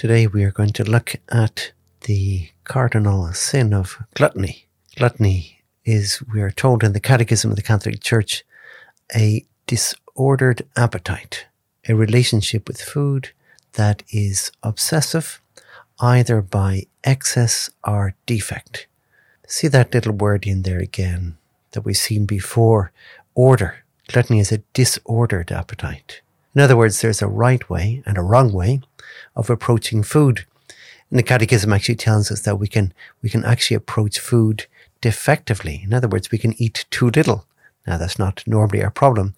Today we are going to look at the cardinal sin of gluttony. Gluttony is, we are told in the Catechism of the Catholic Church, a disordered appetite, a relationship with food that is obsessive either by excess or defect. See that little word in there again that we've seen before order. Gluttony is a disordered appetite. In other words, there's a right way and a wrong way of approaching food. And the Catechism actually tells us that we can we can actually approach food defectively. In other words, we can eat too little. Now that's not normally our problem,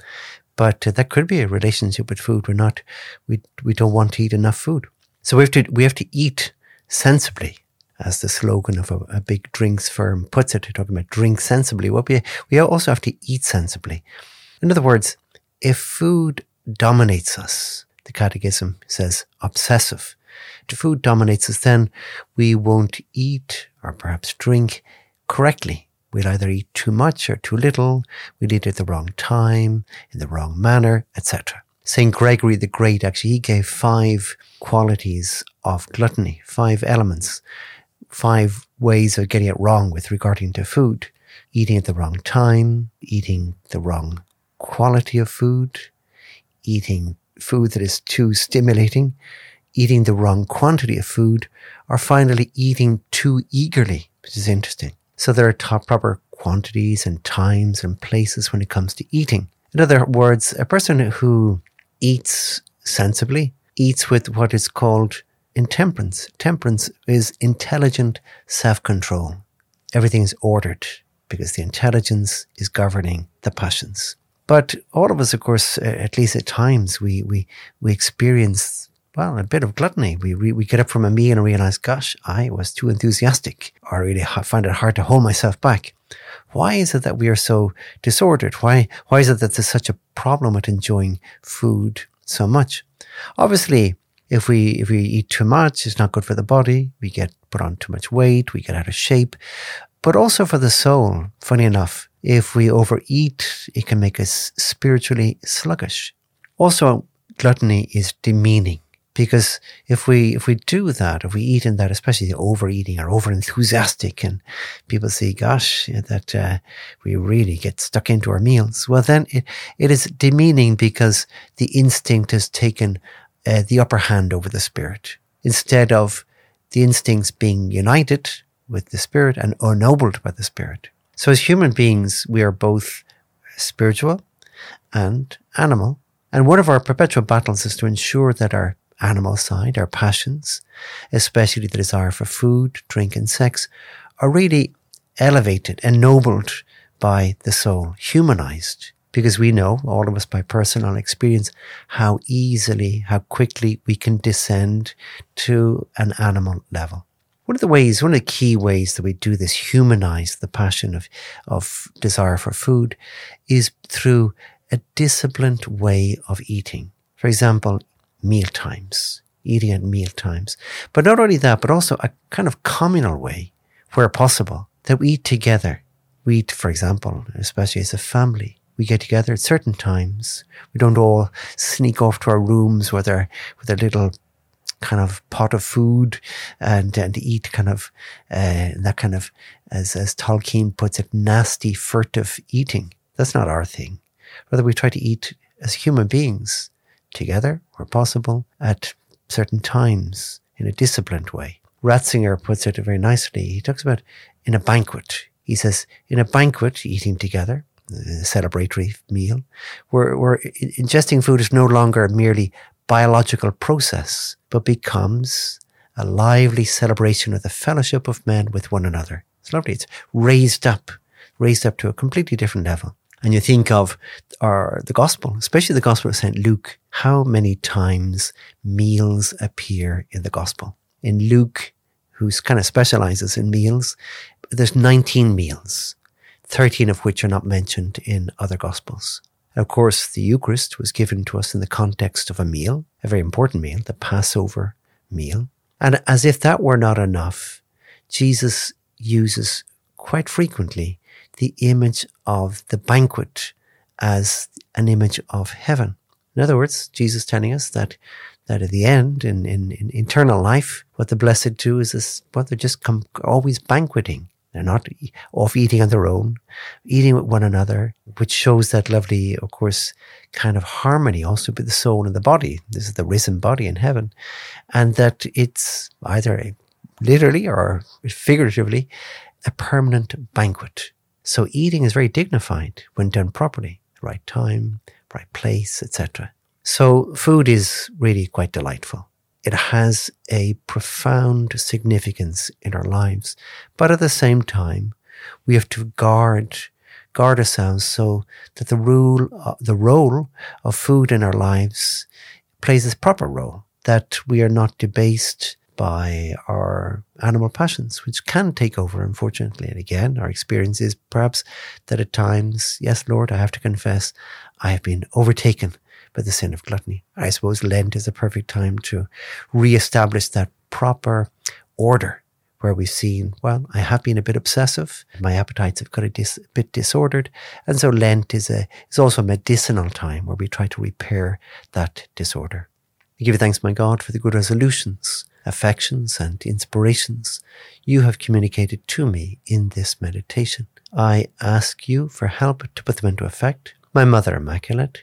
but uh, that could be a relationship with food. We're not we we don't want to eat enough food. So we have to we have to eat sensibly, as the slogan of a, a big drinks firm puts it. They're talking about drink sensibly. Well, we we also have to eat sensibly. In other words, if food dominates us, the Catechism says obsessive. If food dominates us, then we won't eat or perhaps drink correctly. We'll either eat too much or too little. We'll eat at the wrong time, in the wrong manner, etc. St. Gregory the Great actually, he gave five qualities of gluttony, five elements, five ways of getting it wrong with regarding to food. Eating at the wrong time, eating the wrong quality of food, eating food that is too stimulating, eating the wrong quantity of food, or finally eating too eagerly, which is interesting. So there are top proper quantities and times and places when it comes to eating. In other words, a person who eats sensibly eats with what is called intemperance. Temperance is intelligent self control. Everything is ordered because the intelligence is governing the passions. But all of us, of course, at least at times, we, we, we experience, well, a bit of gluttony. We, we, we get up from a meal and realize, gosh, I was too enthusiastic I really find it hard to hold myself back. Why is it that we are so disordered? Why, why is it that there's such a problem with enjoying food so much? Obviously, if we, if we eat too much, it's not good for the body. We get put on too much weight. We get out of shape, but also for the soul. Funny enough, if we overeat, it can make us spiritually sluggish. Also, gluttony is demeaning because if we if we do that, if we eat in that, especially the overeating or over enthusiastic, and people say, "Gosh, that uh, we really get stuck into our meals," well, then it, it is demeaning because the instinct has taken uh, the upper hand over the spirit instead of the instincts being united with the spirit and ennobled by the spirit. So, as human beings, we are both spiritual and animal. And one of our perpetual battles is to ensure that our animal side, our passions, especially the desire for food, drink, and sex, are really elevated, ennobled by the soul, humanized. Because we know, all of us by personal experience, how easily, how quickly we can descend to an animal level. One of the ways, one of the key ways that we do this, humanize the passion of, of desire for food, is through a disciplined way of eating. For example, meal times, eating at meal times. But not only that, but also a kind of communal way, where possible, that we eat together. We eat, for example, especially as a family, we get together at certain times. We don't all sneak off to our rooms with our, with our little kind of pot of food and, and eat kind of, uh, that kind of, as, as Tolkien puts it, nasty, furtive eating. That's not our thing. Rather, we try to eat as human beings together where possible at certain times in a disciplined way. Ratzinger puts it very nicely. He talks about in a banquet. He says, in a banquet, eating together, a celebratory meal, where, where ingesting food is no longer merely biological process, but becomes a lively celebration of the fellowship of men with one another. It's lovely. It's raised up, raised up to a completely different level. And you think of our, the gospel, especially the gospel of St. Luke, how many times meals appear in the gospel. In Luke, who kind of specializes in meals, there's 19 meals, 13 of which are not mentioned in other gospels. Of course, the Eucharist was given to us in the context of a meal, a very important meal, the Passover meal. And as if that were not enough, Jesus uses quite frequently the image of the banquet as an image of heaven. In other words, Jesus telling us that that at the end, in, in, in eternal life, what the blessed do is this, what they're just come, always banqueting. They're not off eating on their own, eating with one another, which shows that lovely, of course, kind of harmony also with the soul and the body. This is the risen body in heaven. And that it's either literally or figuratively a permanent banquet. So eating is very dignified when done properly, right time, right place, etc. So food is really quite delightful. It has a profound significance in our lives, but at the same time, we have to guard guard ourselves so that the rule, uh, the role of food in our lives plays its proper role. That we are not debased by our animal passions, which can take over, unfortunately. And again, our experience is perhaps that at times, yes, Lord, I have to confess, I have been overtaken by the sin of gluttony. I suppose Lent is a perfect time to re-establish that proper order where we've seen, well, I have been a bit obsessive. My appetites have got a, dis- a bit disordered. And so Lent is a, is also a medicinal time where we try to repair that disorder. I give you thanks, my God, for the good resolutions, affections, and inspirations you have communicated to me in this meditation. I ask you for help to put them into effect. My Mother Immaculate,